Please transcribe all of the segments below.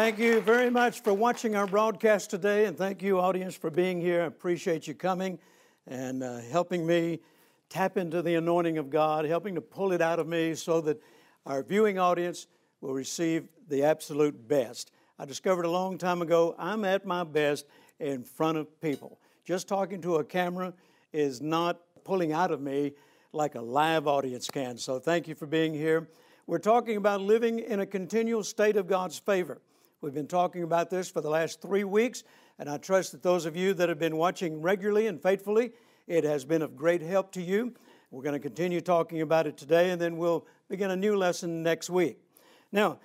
Thank you very much for watching our broadcast today, and thank you, audience, for being here. I appreciate you coming and uh, helping me tap into the anointing of God, helping to pull it out of me so that our viewing audience will receive the absolute best. I discovered a long time ago I'm at my best in front of people. Just talking to a camera is not pulling out of me like a live audience can. So thank you for being here. We're talking about living in a continual state of God's favor. We've been talking about this for the last three weeks, and I trust that those of you that have been watching regularly and faithfully, it has been of great help to you. We're going to continue talking about it today, and then we'll begin a new lesson next week. Now,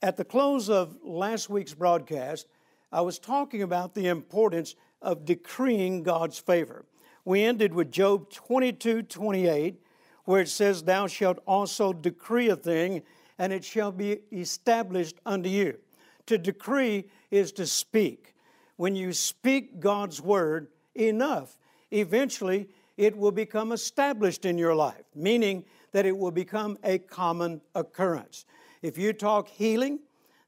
at the close of last week's broadcast, I was talking about the importance of decreeing God's favor. We ended with Job 22 28, where it says, Thou shalt also decree a thing, and it shall be established unto you. To decree is to speak. When you speak God's word enough, eventually it will become established in your life, meaning that it will become a common occurrence. If you talk healing,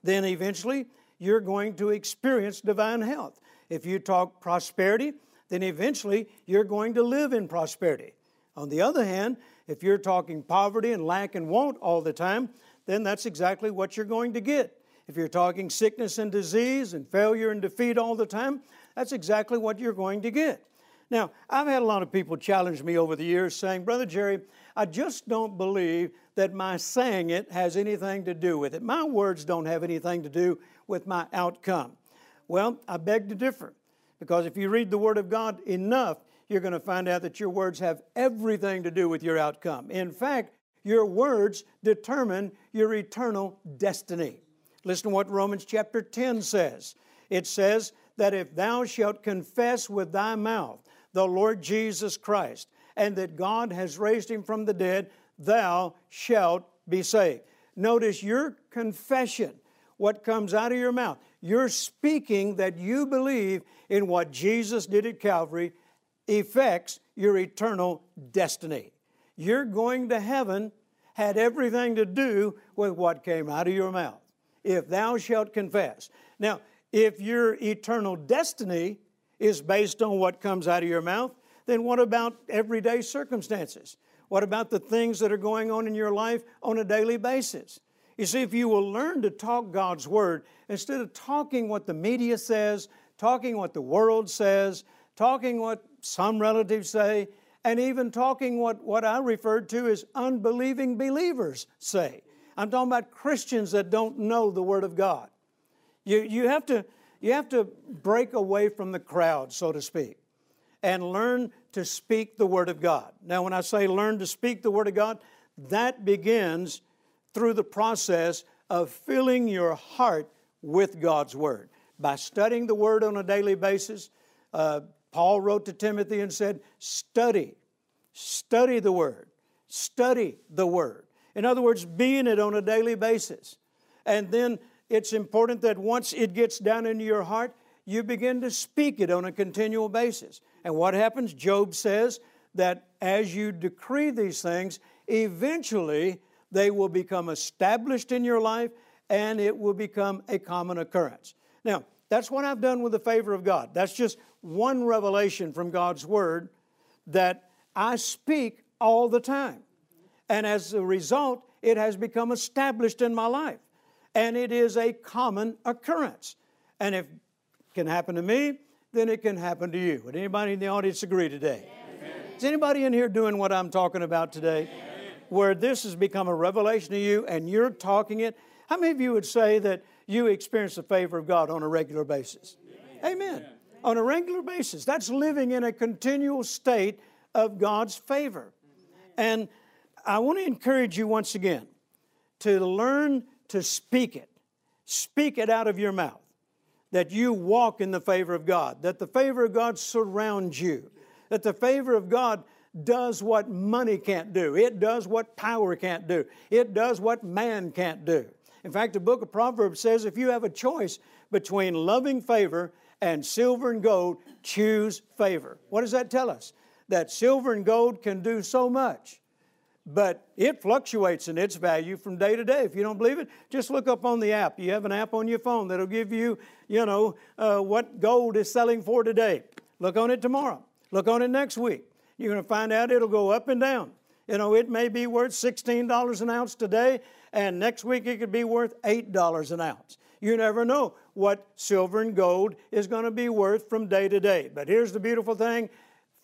then eventually you're going to experience divine health. If you talk prosperity, then eventually you're going to live in prosperity. On the other hand, if you're talking poverty and lack and want all the time, then that's exactly what you're going to get. If you're talking sickness and disease and failure and defeat all the time, that's exactly what you're going to get. Now, I've had a lot of people challenge me over the years saying, Brother Jerry, I just don't believe that my saying it has anything to do with it. My words don't have anything to do with my outcome. Well, I beg to differ because if you read the Word of God enough, you're going to find out that your words have everything to do with your outcome. In fact, your words determine your eternal destiny. Listen to what Romans chapter 10 says. It says that if thou shalt confess with thy mouth the Lord Jesus Christ, and that God has raised him from the dead, thou shalt be saved. Notice your confession, what comes out of your mouth. You're speaking that you believe in what Jesus did at Calvary affects your eternal destiny. You're going to heaven had everything to do with what came out of your mouth if thou shalt confess. Now, if your eternal destiny is based on what comes out of your mouth, then what about everyday circumstances? What about the things that are going on in your life on a daily basis? You see, if you will learn to talk God's Word instead of talking what the media says, talking what the world says, talking what some relatives say, and even talking what, what I referred to as unbelieving believers say. I'm talking about Christians that don't know the Word of God. You, you, have to, you have to break away from the crowd, so to speak, and learn to speak the Word of God. Now, when I say learn to speak the Word of God, that begins through the process of filling your heart with God's Word. By studying the Word on a daily basis, uh, Paul wrote to Timothy and said, Study, study the Word, study the Word. In other words, being it on a daily basis. And then it's important that once it gets down into your heart, you begin to speak it on a continual basis. And what happens? Job says that as you decree these things, eventually they will become established in your life and it will become a common occurrence. Now, that's what I've done with the favor of God. That's just one revelation from God's Word that I speak all the time. And as a result, it has become established in my life. And it is a common occurrence. And if it can happen to me, then it can happen to you. Would anybody in the audience agree today? Amen. Is anybody in here doing what I'm talking about today? Amen. Where this has become a revelation to you and you're talking it. How many of you would say that you experience the favor of God on a regular basis? Amen. Amen. On a regular basis. That's living in a continual state of God's favor. And I want to encourage you once again to learn to speak it. Speak it out of your mouth. That you walk in the favor of God, that the favor of God surrounds you, that the favor of God does what money can't do, it does what power can't do, it does what man can't do. In fact, the book of Proverbs says if you have a choice between loving favor and silver and gold, choose favor. What does that tell us? That silver and gold can do so much, but it fluctuates in its value from day to day. If you don't believe it, just look up on the app. You have an app on your phone that'll give you, you know, uh, what gold is selling for today. Look on it tomorrow. Look on it next week. You're going to find out it'll go up and down. You know, it may be worth $16 an ounce today, and next week it could be worth $8 an ounce. You never know what silver and gold is going to be worth from day to day. But here's the beautiful thing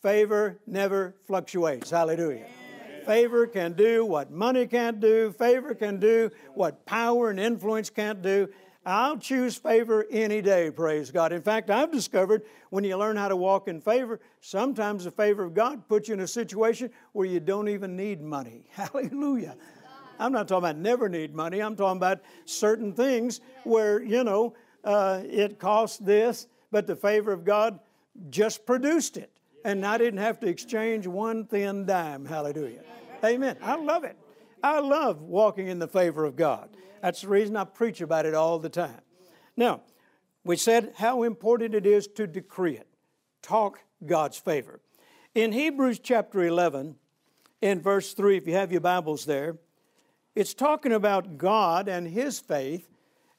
favor never fluctuates. Hallelujah. Favor can do what money can't do. Favor can do what power and influence can't do. I'll choose favor any day, praise God. In fact, I've discovered when you learn how to walk in favor, sometimes the favor of God puts you in a situation where you don't even need money. Hallelujah. I'm not talking about never need money. I'm talking about certain things where, you know, uh, it cost this, but the favor of God just produced it. And I didn't have to exchange one thin dime. Hallelujah. Amen. I love it. I love walking in the favor of God. That's the reason I preach about it all the time. Now, we said how important it is to decree it, talk God's favor. In Hebrews chapter 11, in verse 3, if you have your Bibles there, it's talking about God and His faith,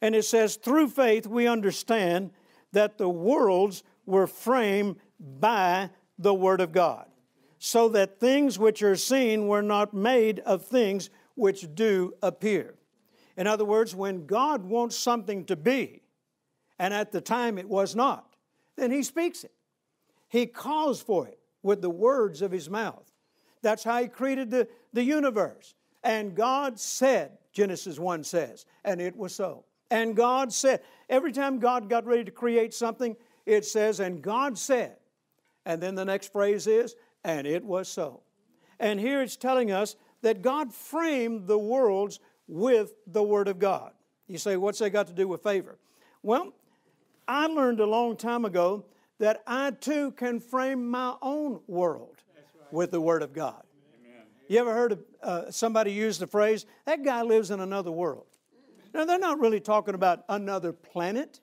and it says, Through faith we understand that the worlds were framed by the Word of God, so that things which are seen were not made of things which do appear. In other words, when God wants something to be, and at the time it was not, then He speaks it. He calls for it with the words of His mouth. That's how He created the, the universe. And God said, Genesis 1 says, and it was so. And God said, every time God got ready to create something, it says, and God said. And then the next phrase is, and it was so. And here it's telling us that God framed the worlds with the Word of God. You say, what's that got to do with favor? Well, I learned a long time ago that I too can frame my own world right. with the Word of God. You ever heard of uh, somebody use the phrase, that guy lives in another world? Now, they're not really talking about another planet.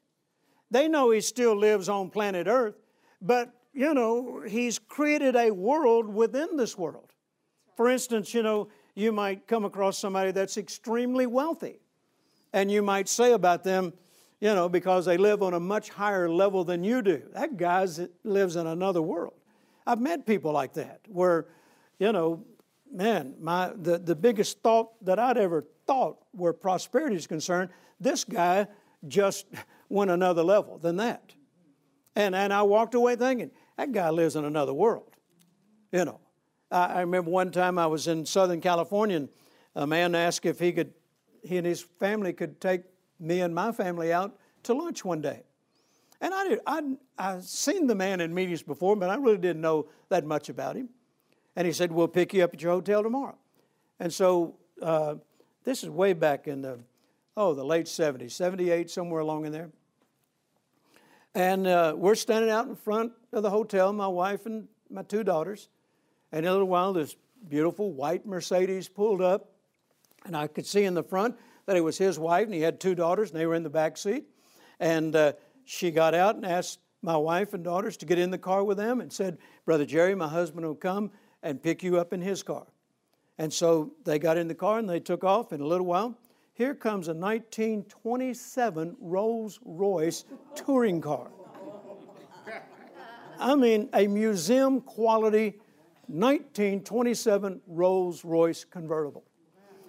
They know he still lives on planet Earth, but, you know, he's created a world within this world. For instance, you know, you might come across somebody that's extremely wealthy, and you might say about them, you know, because they live on a much higher level than you do. That guy lives in another world. I've met people like that where, you know, man, my, the, the biggest thought that I'd ever thought where prosperity is concerned, this guy just went another level than that. And, and I walked away thinking, that guy lives in another world. You know, I, I remember one time I was in Southern California and a man asked if he could, he and his family could take me and my family out to lunch one day. And I did, I'd, I'd seen the man in meetings before, but I really didn't know that much about him. And he said, We'll pick you up at your hotel tomorrow. And so uh, this is way back in the, oh, the late 70s, 78, somewhere along in there. And uh, we're standing out in front of the hotel, my wife and my two daughters. And in a little while, this beautiful white Mercedes pulled up. And I could see in the front that it was his wife, and he had two daughters, and they were in the back seat. And uh, she got out and asked my wife and daughters to get in the car with them and said, Brother Jerry, my husband will come and pick you up in his car. And so they got in the car and they took off in a little while. Here comes a 1927 Rolls Royce touring car. I mean, a museum quality 1927 Rolls Royce convertible.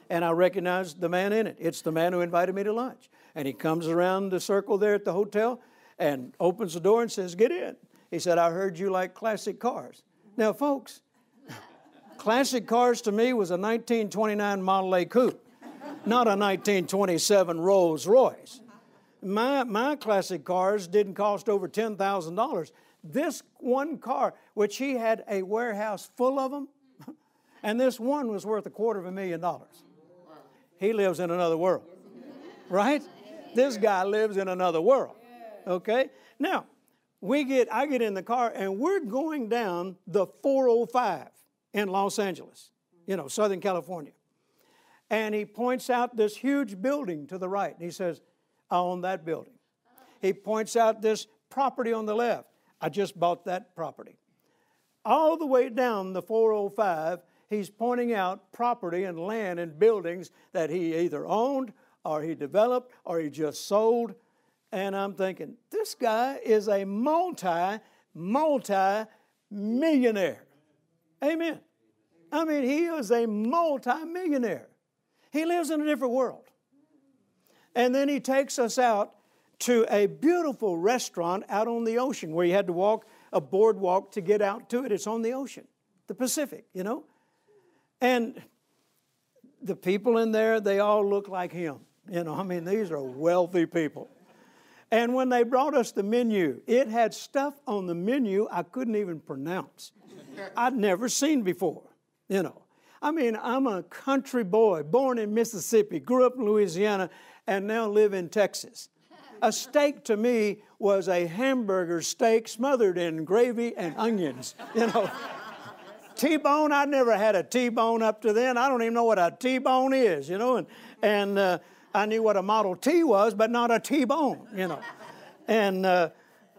And I recognized the man in it. It's the man who invited me to lunch. And he comes around the circle there at the hotel and opens the door and says, Get in. He said, I heard you like classic cars. Now, folks, Classic cars to me was a 1929 Model A Coupe, not a 1927 Rolls Royce. My, my classic cars didn't cost over $10,000. This one car, which he had a warehouse full of them, and this one was worth a quarter of a million dollars. He lives in another world, right? This guy lives in another world. Okay? Now, we get I get in the car and we're going down the 405 in Los Angeles, you know, Southern California. And he points out this huge building to the right. And he says, I own that building. He points out this property on the left. I just bought that property. All the way down the 405, he's pointing out property and land and buildings that he either owned or he developed or he just sold. And I'm thinking, this guy is a multi, multi millionaire. Amen. I mean, he is a multi millionaire. He lives in a different world. And then he takes us out to a beautiful restaurant out on the ocean where you had to walk a boardwalk to get out to it. It's on the ocean, the Pacific, you know? And the people in there, they all look like him. You know, I mean, these are wealthy people. And when they brought us the menu, it had stuff on the menu I couldn't even pronounce. I'd never seen before, you know. I mean, I'm a country boy, born in Mississippi, grew up in Louisiana, and now live in Texas. A steak to me was a hamburger steak smothered in gravy and onions, you know. T-bone, I never had a T-bone up to then. I don't even know what a T-bone is, you know. And, and uh, I knew what a Model T was, but not a T-bone, you know. And uh,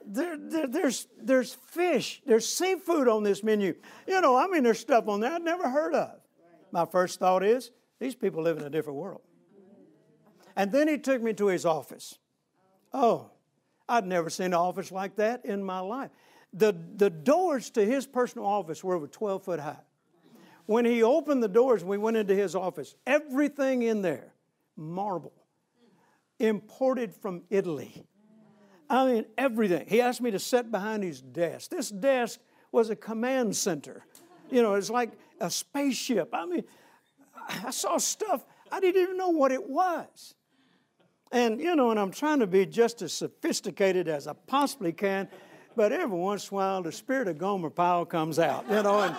there, there, there's, there's fish, there's seafood on this menu. You know, I mean, there's stuff on there I'd never heard of. My first thought is, these people live in a different world. And then he took me to his office. Oh, I'd never seen an office like that in my life. The, the doors to his personal office were over 12 foot high. When he opened the doors, we went into his office. Everything in there, marble, imported from Italy. I mean, everything. He asked me to sit behind his desk. This desk was a command center. You know, it's like a spaceship. I mean, I saw stuff, I didn't even know what it was. And, you know, and I'm trying to be just as sophisticated as I possibly can, but every once in a while the spirit of Gomer Pyle comes out, you know, and,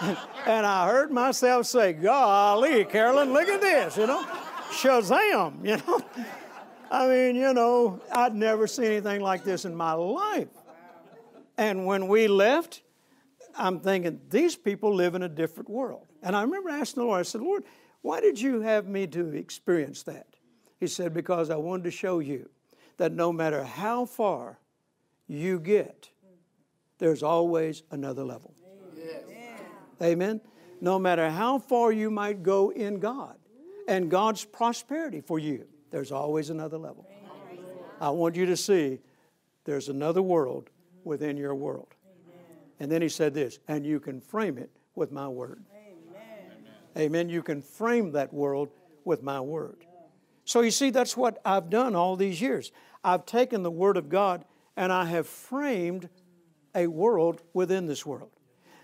and I heard myself say, Golly, Carolyn, look at this, you know, Shazam, you know. I mean, you know, I'd never seen anything like this in my life. And when we left, I'm thinking, these people live in a different world. And I remember asking the Lord, I said, Lord, why did you have me to experience that? He said, Because I wanted to show you that no matter how far you get, there's always another level. Yes. Amen. No matter how far you might go in God and God's prosperity for you, there's always another level. I want you to see there's another world within your world. And then he said this, and you can frame it with my word. Amen. Amen. You can frame that world with my word. So you see, that's what I've done all these years. I've taken the Word of God and I have framed a world within this world.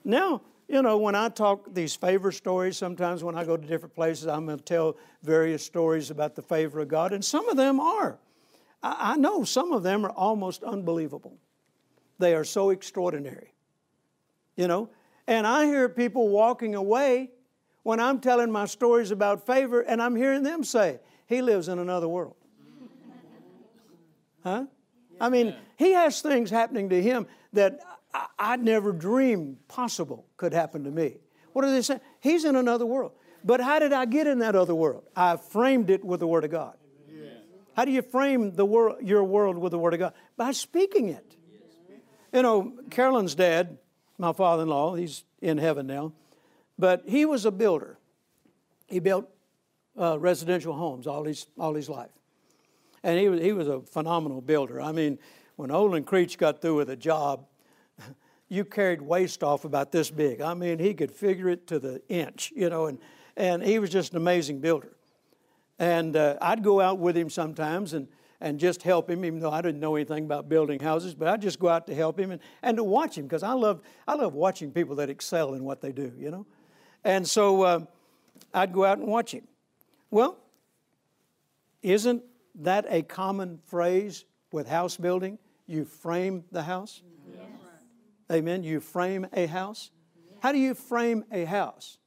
Now, you know, when I talk these favor stories, sometimes when I go to different places, I'm going to tell various stories about the favor of God, and some of them are. I, I know some of them are almost unbelievable. They are so extraordinary. You know, and I hear people walking away when I'm telling my stories about favor, and I'm hearing them say, he lives in another world. Huh? I mean, he has things happening to him that I, would never dreamed possible could happen to me. What are they saying? He's in another world. But how did I get in that other world? I framed it with the Word of God. How do you frame the world, your world with the Word of God? By speaking it. You know, Carolyn's dad, my father in law, he's in heaven now, but he was a builder. He built uh, residential homes all his, all his life. And he was, he was a phenomenal builder. I mean, when Olin Creech got through with a job, you carried waste off about this big. I mean, he could figure it to the inch, you know, and, and he was just an amazing builder. And uh, I'd go out with him sometimes and, and just help him, even though I didn't know anything about building houses, but I'd just go out to help him and, and to watch him because I love, I love watching people that excel in what they do, you know. And so uh, I'd go out and watch him. Well, isn't that a common phrase with house building? You frame the house? Yes. Amen. You frame a house? How do you frame a house?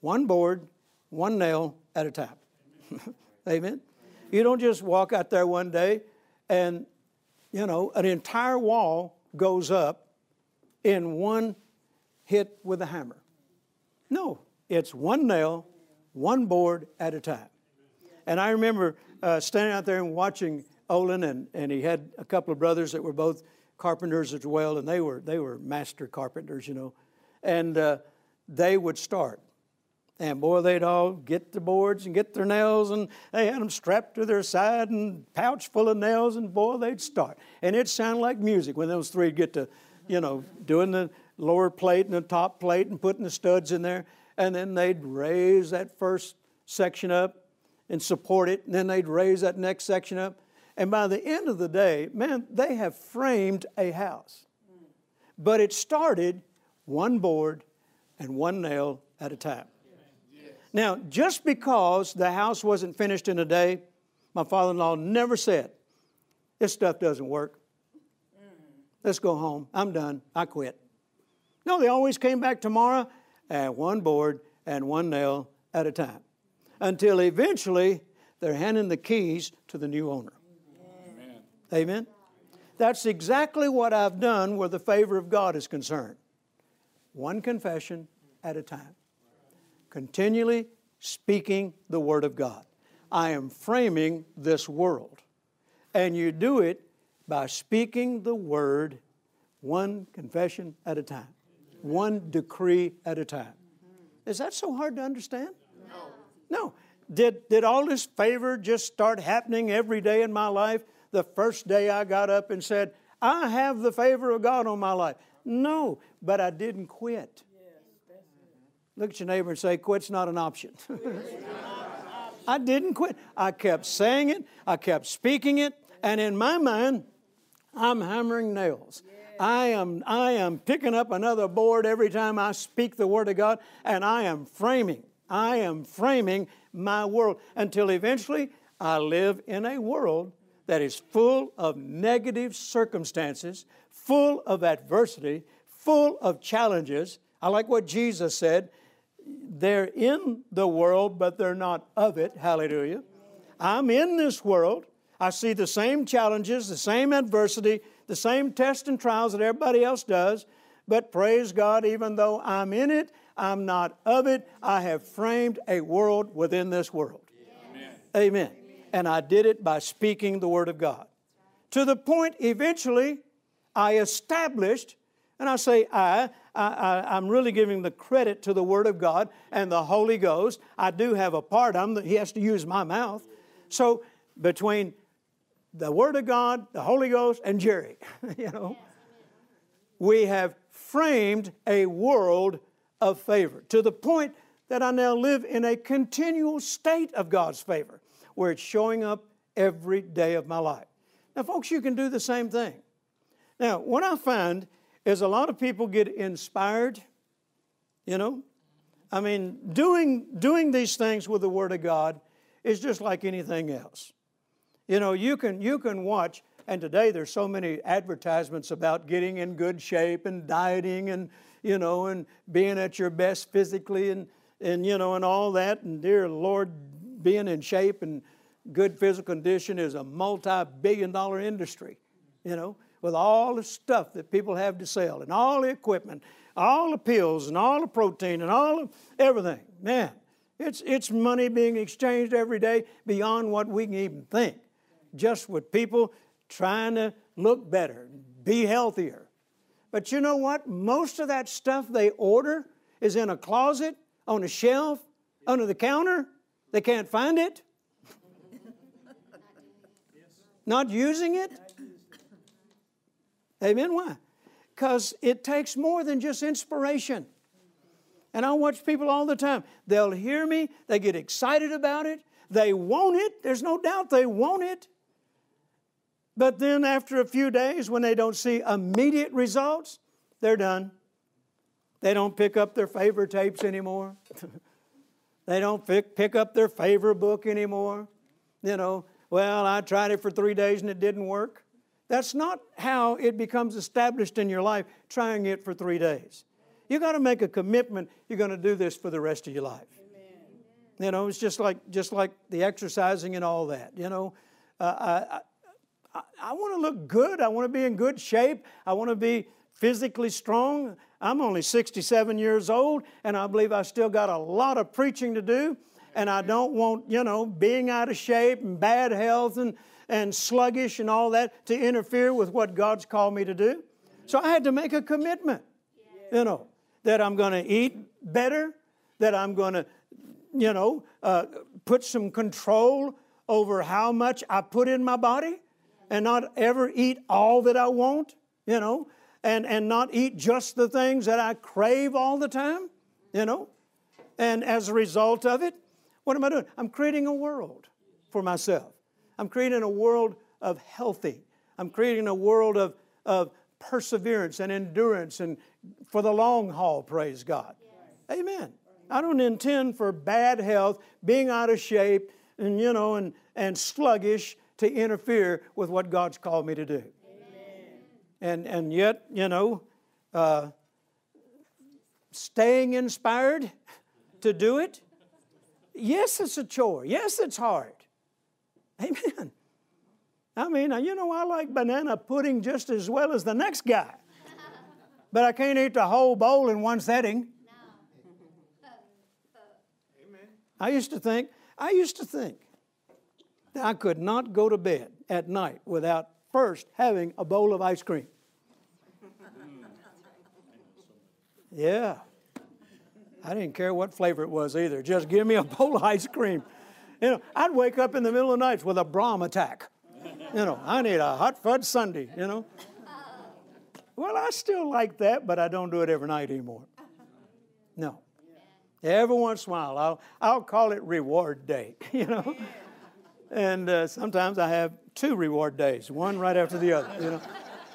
One board, one nail at a time. Amen. You don't just walk out there one day and, you know, an entire wall goes up in one hit with a hammer. No, it's one nail one board at a time. And I remember uh, standing out there and watching Olin, and, and he had a couple of brothers that were both carpenters as well, and they were, they were master carpenters, you know. And uh, they would start. And boy, they'd all get the boards and get their nails, and they had them strapped to their side and pouch full of nails, and boy, they'd start. And it sounded like music when those three get to, you know, doing the lower plate and the top plate and putting the studs in there. And then they'd raise that first section up and support it, and then they'd raise that next section up. And by the end of the day, man, they have framed a house. But it started one board and one nail at a time. Now, just because the house wasn't finished in a day, my father in law never said, This stuff doesn't work. Let's go home. I'm done. I quit. No, they always came back tomorrow and one board and one nail at a time until eventually they're handing the keys to the new owner. Amen. Amen. That's exactly what I've done where the favor of God is concerned. One confession at a time continually speaking the Word of God. I am framing this world. And you do it by speaking the Word one confession at a time, one decree at a time. Is that so hard to understand? No. No. Did, did all this favor just start happening every day in my life the first day I got up and said, I have the favor of God on my life? No, but I didn't quit. Look at your neighbor and say, Quit's not an option. I didn't quit. I kept saying it, I kept speaking it, and in my mind, I'm hammering nails. I am, I am picking up another board every time I speak the Word of God, and I am framing, I am framing my world until eventually I live in a world that is full of negative circumstances, full of adversity, full of challenges. I like what Jesus said they're in the world, but they're not of it. Hallelujah. I'm in this world. I see the same challenges, the same adversity, the same tests and trials that everybody else does. But praise God, even though I'm in it, I'm not of it. I have framed a world within this world. Amen. Amen. And I did it by speaking the Word of God. To the point, eventually, I established, and I say I, I, am really giving the credit to the Word of God and the Holy Ghost. I do have a part. I'm the, he has to use my mouth. So between the Word of God, the Holy Ghost, and Jerry, you know, we have framed a world of favor to the point that I now live in a continual state of God's favor where it's showing up every day of my life. Now, folks, you can do the same thing. Now, what I find is a lot of people get inspired, you know. I mean, doing, doing these things with the Word of God is just like anything else. You know, you can, you can watch, and today there's so many advertisements about getting in good shape and dieting and, you know, and being at your best physically and, and you know, and all that. And dear Lord, being in shape and good physical condition is a multi billion dollar industry, you know with all the stuff that people have to sell and all the equipment, all the pills and all the protein and all of everything. Man, it's, it's money being exchanged every day beyond what we can even think. Just with people trying to look better, be healthier. But you know what? Most of that stuff they order is in a closet, on a shelf, under the counter. They can't find it. Not using it. Amen? Why? Because it takes more than just inspiration. And I watch people all the time. They'll hear me, they get excited about it, they want it. There's no doubt they want it. But then after a few days, when they don't see immediate results, they're done. They don't pick up their favorite tapes anymore. they don't pick, pick up their favorite book anymore. You know, well, I tried it for three days and it didn't work. That's not how it becomes established in your life, trying it for three days. You got to make a commitment. You're going to do this for the rest of your life. Amen. You know, it's just like just like the exercising and all that. You know, uh, I, I, I want to look good. I want to be in good shape. I want to be physically strong. I'm only 67 years old, and I believe I still got a lot of preaching to do. And I don't want, you know, being out of shape and bad health and and sluggish and all that to interfere with what God's called me to do. So I had to make a commitment, you know, that I'm going to eat better, that I'm going to, you know, uh, put some control over how much I put in my body and not ever eat all that I want, you know, and, and not eat just the things that I crave all the time, you know. And as a result of it, what am I doing? I'm creating a world for myself. I'm creating a world of healthy. I'm creating a world of, of perseverance and endurance and for the long haul, praise God. Yes. Amen. I don't intend for bad health, being out of shape, and you know, and, and sluggish to interfere with what God's called me to do. Amen. And and yet, you know, uh, staying inspired to do it. Yes, it's a chore. Yes, it's hard. Amen. I mean, you know, I like banana pudding just as well as the next guy. But I can't eat the whole bowl in one setting. Amen. I used to think, I used to think that I could not go to bed at night without first having a bowl of ice cream. Yeah. I didn't care what flavor it was either. Just give me a bowl of ice cream. You know, I'd wake up in the middle of the night with a Brahm attack. You know, I need a hot fudge sundae, you know. Well, I still like that, but I don't do it every night anymore. No. Every once in a while, I'll, I'll call it reward day, you know. And uh, sometimes I have two reward days, one right after the other, you know.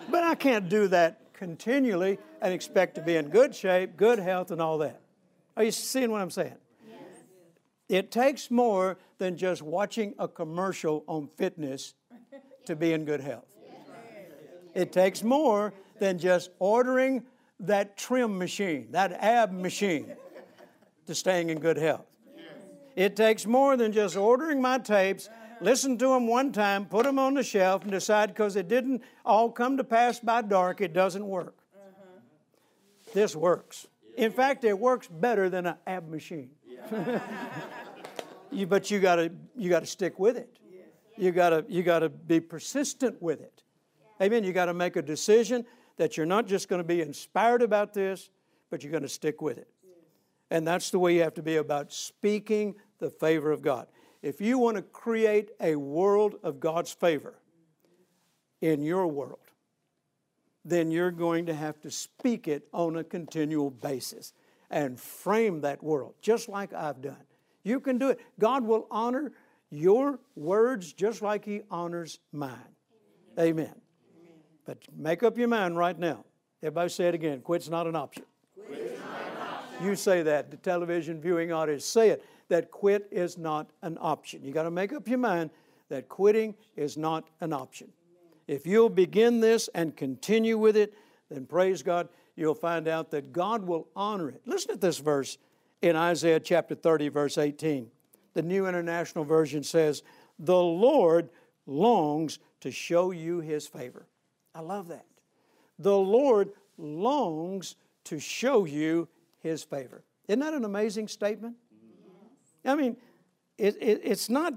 But I can't do that continually and expect to be in good shape, good health, and all that. Are you seeing what I'm saying? It takes more than just watching a commercial on fitness to be in good health. It takes more than just ordering that trim machine, that ab machine, to staying in good health. It takes more than just ordering my tapes, listen to them one time, put them on the shelf, and decide because it didn't all come to pass by dark, it doesn't work. This works. In fact, it works better than an ab machine. You, but you got to you got to stick with it. You got to you got to be persistent with it. Amen. You got to make a decision that you're not just going to be inspired about this, but you're going to stick with it. And that's the way you have to be about speaking the favor of God. If you want to create a world of God's favor in your world, then you're going to have to speak it on a continual basis and frame that world, just like I've done. You can do it. God will honor your words just like He honors mine. Amen. Amen. But make up your mind right now. Everybody say it again. Quit's not an option. Not an option. You say that. The television viewing audience say it. That quit is not an option. You got to make up your mind that quitting is not an option. If you'll begin this and continue with it, then praise God, you'll find out that God will honor it. Listen to this verse in Isaiah chapter 30, verse 18. The New International Version says, The Lord longs to show you his favor. I love that. The Lord longs to show you his favor. Isn't that an amazing statement? I mean, it, it, it's not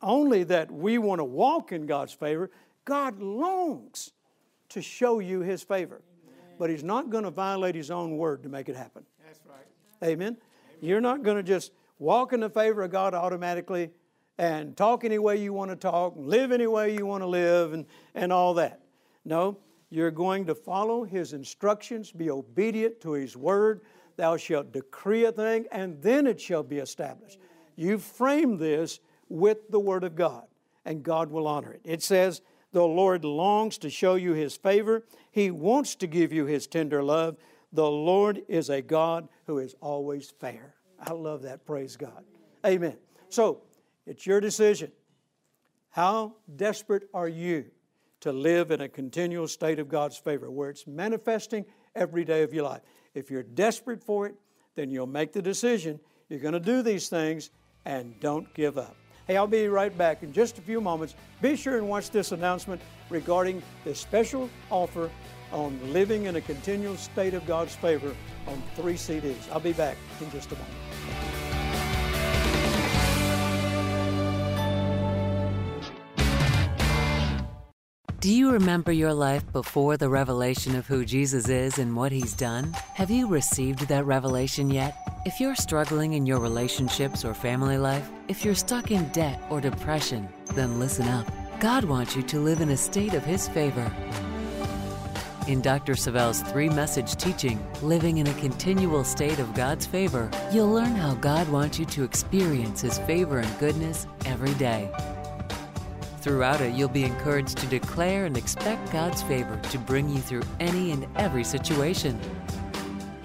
only that we want to walk in God's favor, God longs to show you his favor. But he's not going to violate his own word to make it happen. That's right. Amen. Amen. You're not going to just walk in the favor of God automatically and talk any way you want to talk live any way you want to live and, and all that. No, you're going to follow his instructions, be obedient to his word. Thou shalt decree a thing, and then it shall be established. You frame this with the word of God, and God will honor it. It says, the Lord longs to show you his favor. He wants to give you his tender love. The Lord is a God who is always fair. I love that. Praise God. Amen. So, it's your decision. How desperate are you to live in a continual state of God's favor where it's manifesting every day of your life? If you're desperate for it, then you'll make the decision. You're going to do these things and don't give up. Hey, I'll be right back in just a few moments. Be sure and watch this announcement regarding the special offer on living in a continual state of God's favor on three CDs. I'll be back in just a moment. Do you remember your life before the revelation of who Jesus is and what he's done? Have you received that revelation yet? If you're struggling in your relationships or family life, if you're stuck in debt or depression, then listen up. God wants you to live in a state of His favor. In Dr. Savelle's three message teaching, Living in a Continual State of God's Favor, you'll learn how God wants you to experience His favor and goodness every day. Throughout it, you'll be encouraged to declare and expect God's favor to bring you through any and every situation.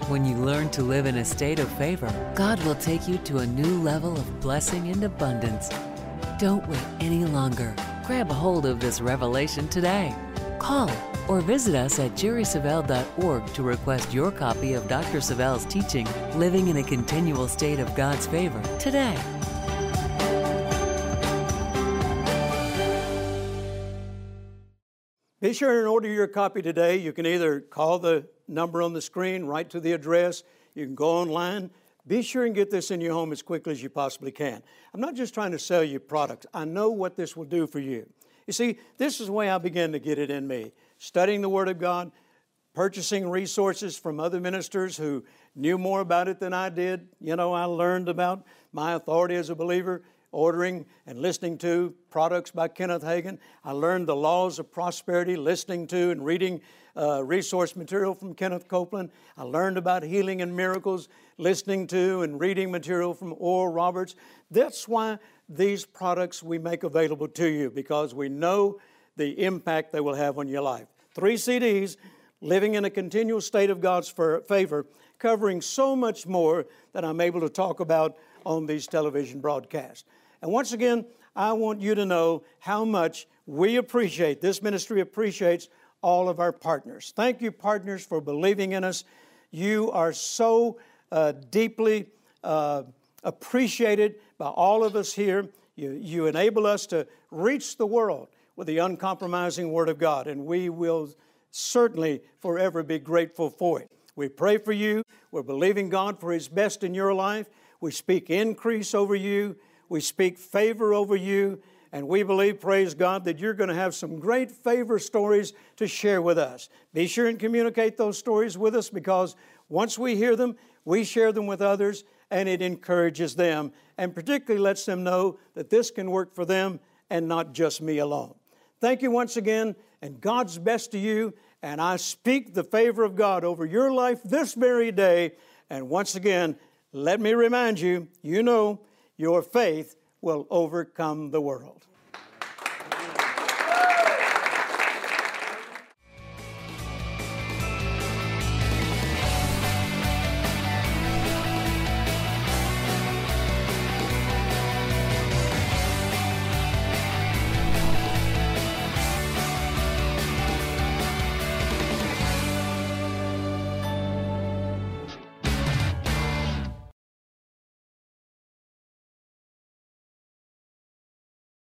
When you learn to live in a state of favor, God will take you to a new level of blessing and abundance. Don't wait any longer. Grab hold of this revelation today. Call or visit us at jerrysavelle.org to request your copy of Dr. Savelle's teaching, Living in a Continual State of God's Favor, today. Be sure and order your copy today. You can either call the number on the screen, write to the address, you can go online. Be sure and get this in your home as quickly as you possibly can. I'm not just trying to sell you products, I know what this will do for you. You see, this is the way I began to get it in me studying the Word of God, purchasing resources from other ministers who knew more about it than I did. You know, I learned about my authority as a believer ordering and listening to products by Kenneth Hagin. I learned the laws of prosperity, listening to and reading uh, resource material from Kenneth Copeland. I learned about healing and miracles, listening to and reading material from Oral Roberts. That's why these products we make available to you because we know the impact they will have on your life. Three CDs, living in a continual state of God's favor, covering so much more that I'm able to talk about on these television broadcasts. And once again, I want you to know how much we appreciate, this ministry appreciates all of our partners. Thank you, partners, for believing in us. You are so uh, deeply uh, appreciated by all of us here. You, you enable us to reach the world with the uncompromising Word of God, and we will certainly forever be grateful for it. We pray for you. We're believing God for His best in your life. We speak increase over you. We speak favor over you, and we believe, praise God, that you're going to have some great favor stories to share with us. Be sure and communicate those stories with us because once we hear them, we share them with others, and it encourages them, and particularly lets them know that this can work for them and not just me alone. Thank you once again, and God's best to you. And I speak the favor of God over your life this very day. And once again, let me remind you you know your faith will overcome the world.